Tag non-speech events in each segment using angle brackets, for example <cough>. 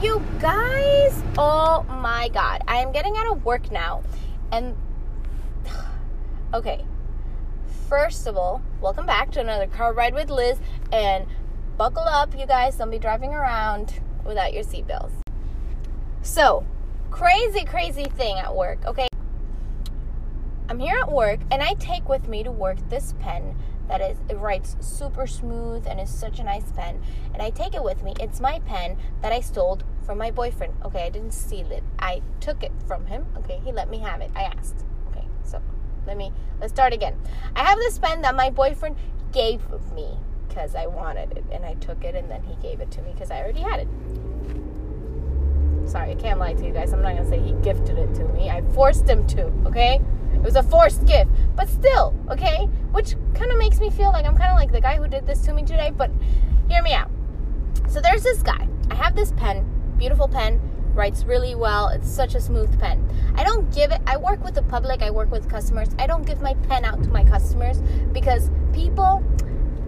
You guys? Oh my god. I am getting out of work now. And <sighs> okay. First of all, welcome back to another car ride with Liz and buckle up, you guys. Don't be driving around without your seatbelts. So, crazy crazy thing at work, okay? I'm here at work and I take with me to work this pen that is it writes super smooth and is such a nice pen. And i take it with me. It's my pen that i stole from my boyfriend. Okay i didn't steal it. I took it from him. Okay he let me have it. I asked. Okay so let me let's start again. I have this pen that my boyfriend gave me because i wanted it and i took it and then he gave it to me because i already had it. Sorry i can't lie to you guys. I'm not gonna say he gifted it to me. I forced him to okay it was a forced gift, but still, okay? Which kind of makes me feel like I'm kind of like the guy who did this to me today, but hear me out. So there's this guy. I have this pen, beautiful pen, writes really well. It's such a smooth pen. I don't give it, I work with the public, I work with customers. I don't give my pen out to my customers because people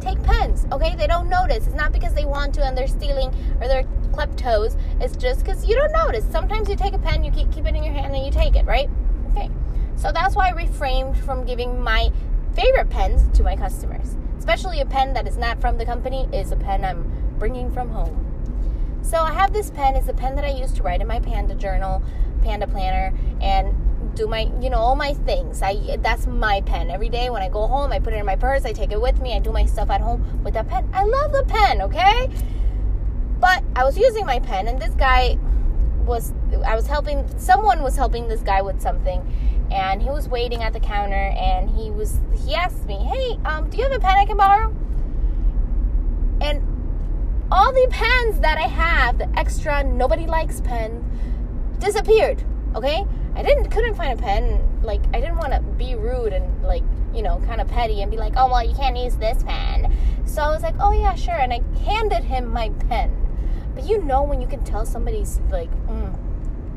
take pens, okay? They don't notice. It's not because they want to and they're stealing or they're kleptos. It's just because you don't notice. Sometimes you take a pen, you keep, keep it in your hand and you take it, right? Okay. So that's why I refrained from giving my favorite pens to my customers. Especially a pen that is not from the company is a pen I'm bringing from home. So I have this pen. It's a pen that I use to write in my Panda journal, Panda planner, and do my, you know, all my things. I that's my pen. Every day when I go home, I put it in my purse. I take it with me. I do my stuff at home with that pen. I love the pen. Okay. But I was using my pen, and this guy was I was helping someone was helping this guy with something and he was waiting at the counter and he was he asked me, "Hey, um, do you have a pen I can borrow?" And all the pens that I have, the extra nobody likes pen, disappeared. Okay, I didn't couldn't find a pen. Like I didn't want to be rude and like you know kind of petty and be like, "Oh well, you can't use this pen." So I was like, "Oh yeah, sure," and I handed him my pen. But you know when you can tell somebody's like. Mm,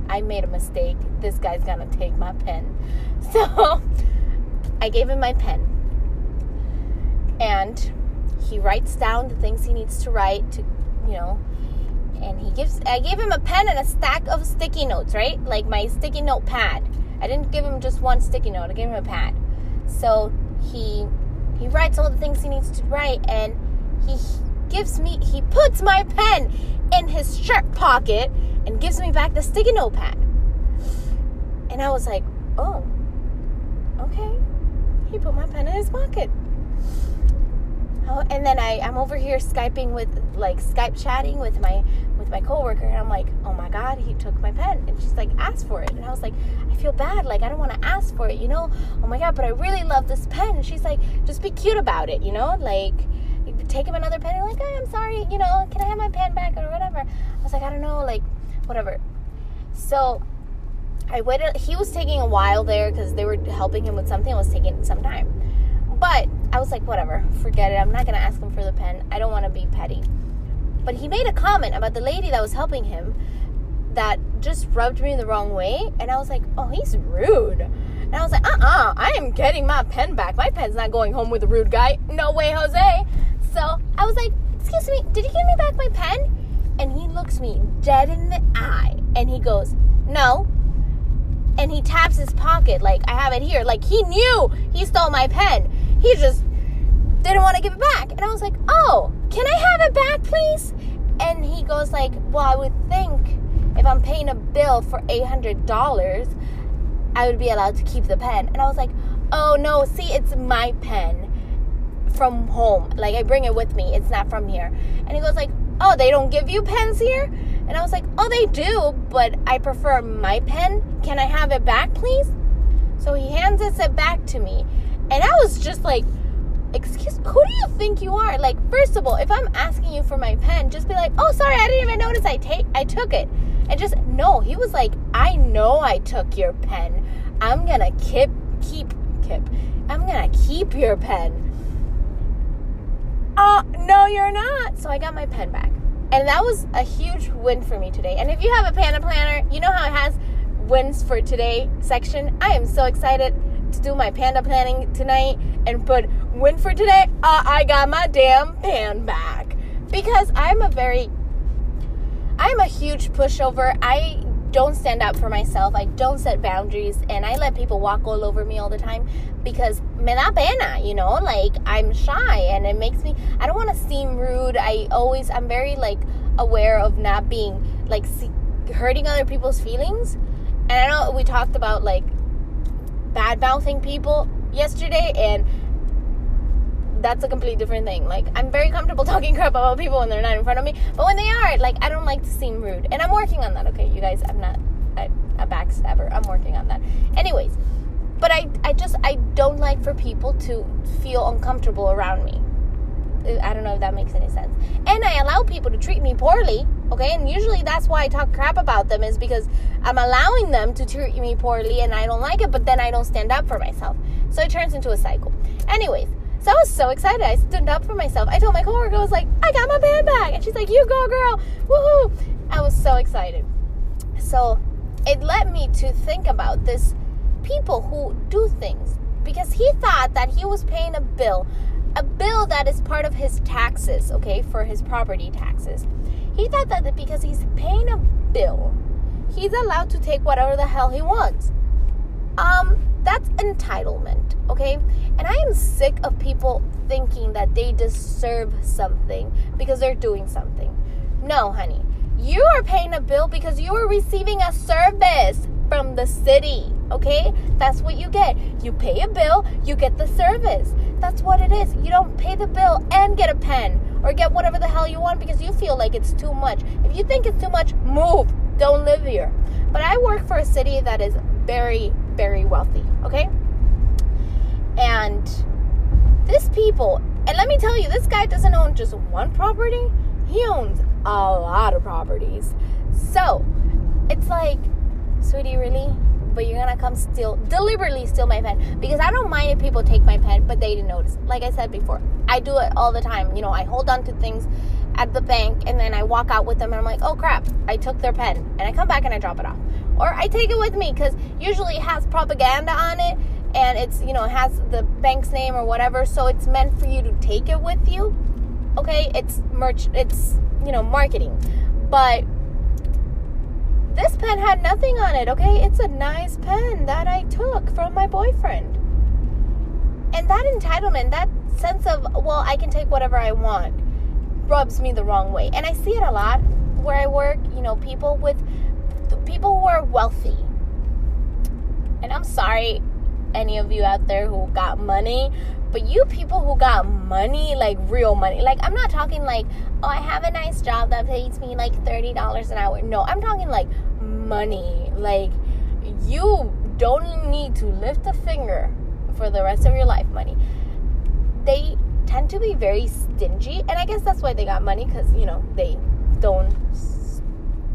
I made a mistake. This guy's gonna take my pen. <laughs> So I gave him my pen. And he writes down the things he needs to write to, you know, and he gives I gave him a pen and a stack of sticky notes, right? Like my sticky note pad. I didn't give him just one sticky note. I gave him a pad. So he he writes all the things he needs to write and he gives me he puts my pen in his shirt pocket and gives me back the sticky note pad. And I was like, oh, okay. He put my pen in his pocket. Oh, and then I, I'm over here Skyping with like Skype chatting with my with my coworker and I'm like, oh my god, he took my pen and she's like, ask for it. And I was like, I feel bad, like I don't want to ask for it, you know? Oh my god, but I really love this pen. And she's like, just be cute about it, you know? Like take him another pen like, oh, I'm sorry, you know, can I have my pen back or whatever? I was like, I don't know, like whatever. So I waited. He was taking a while there because they were helping him with something. It was taking some time. But I was like, whatever, forget it. I'm not going to ask him for the pen. I don't want to be petty. But he made a comment about the lady that was helping him that just rubbed me the wrong way. And I was like, oh, he's rude. And I was like, uh uh-uh, uh I am getting my pen back. My pen's not going home with a rude guy. No way, Jose. So I was like, excuse me, did you give me back my pen? and he looks me dead in the eye and he goes, No. And he taps his pocket like I have it here. Like he knew he stole my pen. He just didn't want to give it back. And I was like, Oh, can I have it back, please? And he goes like, Well, I would think if I'm paying a bill for eight hundred dollars, I would be allowed to keep the pen. And I was like, Oh no, see, it's my pen from home. Like I bring it with me. It's not from here. And he goes like, oh, they don't give you pens here? And I was like, oh, they do, but I prefer my pen. Can I have it back, please? So he hands it back to me. And I was just like, excuse who do you think you are like first of all if i'm asking you for my pen just be like oh sorry i didn't even notice i take i took it and just no he was like i know i took your pen i'm gonna keep keep keep i'm gonna keep your pen you're not. So I got my pen back. And that was a huge win for me today. And if you have a Panda Planner, you know how it has wins for today section. I am so excited to do my Panda planning tonight and put win for today. Uh, I got my damn pen back. Because I'm a very I'm a huge pushover. I don't stand up for myself. I don't set boundaries and I let people walk all over me all the time because me da pena, you know? Like I'm shy and it makes me I don't want to seem rude. I always I'm very like aware of not being like see, hurting other people's feelings. And I know we talked about like bad mouthing people yesterday and that's a completely different thing. Like I'm very comfortable <laughs> talking crap about people when they're not in front of me, but when they are, like I don't like to seem rude, and I'm working on that. Okay, you guys, I'm not a, a backstabber. I'm working on that. Anyways, but I I just I don't like for people to feel uncomfortable around me. I don't know if that makes any sense. And I allow people to treat me poorly, okay? And usually that's why I talk crap about them is because I'm allowing them to treat me poorly and I don't like it, but then I don't stand up for myself. So it turns into a cycle. Anyways, so I was so excited. I stood up for myself. I told my coworker, I was like, I got my band back. And she's like, You go, girl. Woohoo. I was so excited. So it led me to think about this people who do things because he thought that he was paying a bill, a bill that is part of his taxes, okay, for his property taxes. He thought that because he's paying a bill, he's allowed to take whatever the hell he wants. Um, that's entitlement, okay? And I am sick of people thinking that they deserve something because they're doing something. No, honey. You are paying a bill because you are receiving a service from the city, okay? That's what you get. You pay a bill, you get the service. That's what it is. You don't pay the bill and get a pen or get whatever the hell you want because you feel like it's too much. If you think it's too much, move. Don't live here. But I work for a city that is very very wealthy, okay? And this people, and let me tell you, this guy doesn't own just one property, he owns a lot of properties. So it's like, sweetie, really? But you're gonna come steal, deliberately steal my pen because I don't mind if people take my pen, but they didn't notice. Like I said before, I do it all the time. You know, I hold on to things at the bank and then I walk out with them and I'm like, oh crap, I took their pen. And I come back and I drop it off. Or I take it with me because usually it has propaganda on it and it's, you know, it has the bank's name or whatever. So it's meant for you to take it with you. Okay, it's merch, it's, you know, marketing. But this pen had nothing on it, okay? It's a nice pen that I took from my boyfriend. And that entitlement, that sense of, well, I can take whatever I want rubs me the wrong way. And I see it a lot where I work, you know, people with people who are wealthy. And I'm sorry any of you out there who got money, but you people who got money, like real money. Like I'm not talking like, "Oh, I have a nice job that pays me like $30 an hour." No, I'm talking like money. Like you don't need to lift a finger for the rest of your life money. They tend to be very stingy, and I guess that's why they got money because you know they don't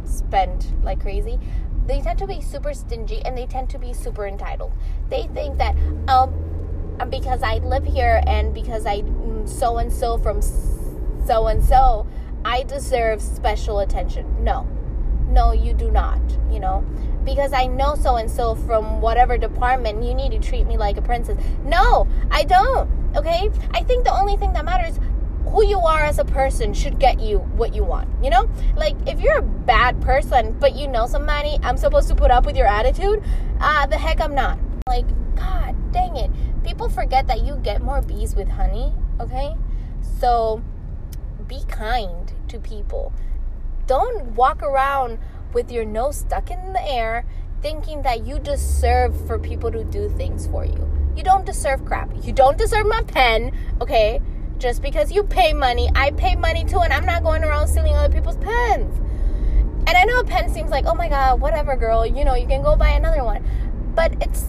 spend like crazy. They tend to be super stingy and they tend to be super entitled. They think that um because I live here and because I so and so from so and so, I deserve special attention. No. No, you do not, you know. Because I know so and so from whatever department, you need to treat me like a princess. No, I don't okay? I think the only thing that matters who you are as a person should get you what you want, you know? Like if you're a bad person but you know somebody, I'm supposed to put up with your attitude, uh the heck I'm not. Like god dang it. People forget that you get more bees with honey, okay? So be kind to people. Don't walk around with your nose stuck in the air thinking that you deserve for people to do things for you. You don't deserve crap. You don't deserve my pen, okay? Just because you pay money, I pay money too, and I'm not going around stealing other people's pens. And I know a pen seems like, oh my god, whatever, girl, you know, you can go buy another one. But it's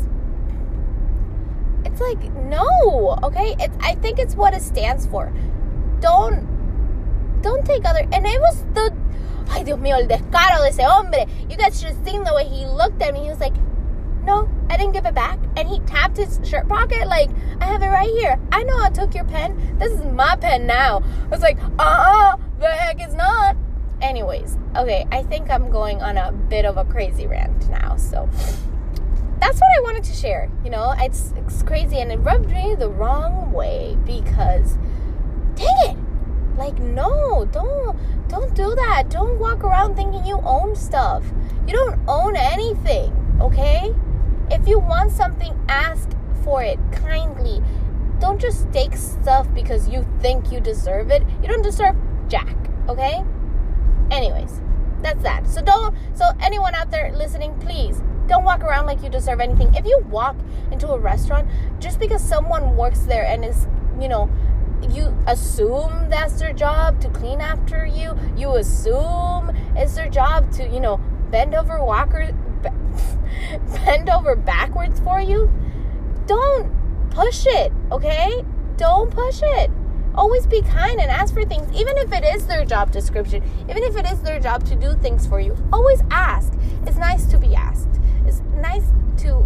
it's like no, okay? It's I think it's what it stands for. Don't don't take other and it was the ay Dios mío, el descaro de ese hombre. You guys should have seen the way he looked at me. He was like, no, I didn't give it back. And he tapped his shirt pocket, like, I have it right here. I know I took your pen. This is my pen now. I was like, uh uh-uh, uh, the heck is not. Anyways, okay, I think I'm going on a bit of a crazy rant now. So that's what I wanted to share. You know, it's, it's crazy and it rubbed me the wrong way because, dang it, Like no, don't don't do that. Don't walk around thinking you own stuff. You don't own anything, okay? If you want something, ask for it kindly. Don't just take stuff because you think you deserve it. You don't deserve jack, okay? Anyways, that's that. So don't so anyone out there listening, please don't walk around like you deserve anything. If you walk into a restaurant just because someone works there and is, you know, you assume that's their job to clean after you, you assume it's their job to, you know, bend over walker <laughs> bend over backwards for you. Don't push it, okay? Don't push it. Always be kind and ask for things, even if it is their job description, even if it is their job to do things for you. Always ask. It's nice to be asked. It's nice to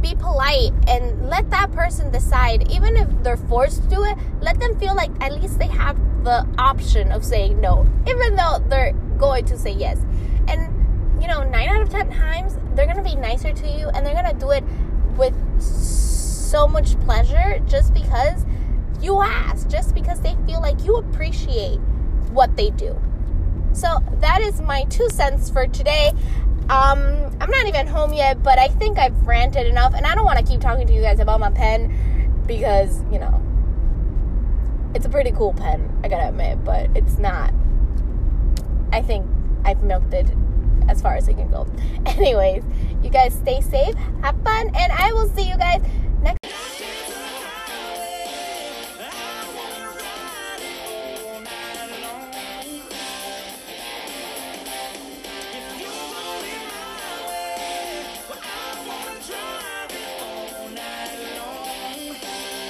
be polite and let that person decide. Even if they're forced to do it, let them feel like at least they have the option of saying no, even though they're going to say yes. You know, nine out of 10 times, they're to be nicer to you and they're to do it with so much pleasure just because you ask, just because they feel like you appreciate what they do. So that is my two cents for today. Um, I'm not even home yet, but I think I've ranted enough, and I don't want to keep talking to you guys about my pen because you know it's a pretty cool pen. I gotta admit, but it's not. I think I've milked it as far as it can go. <laughs> Anyways, you guys stay safe, have fun, and I will see you guys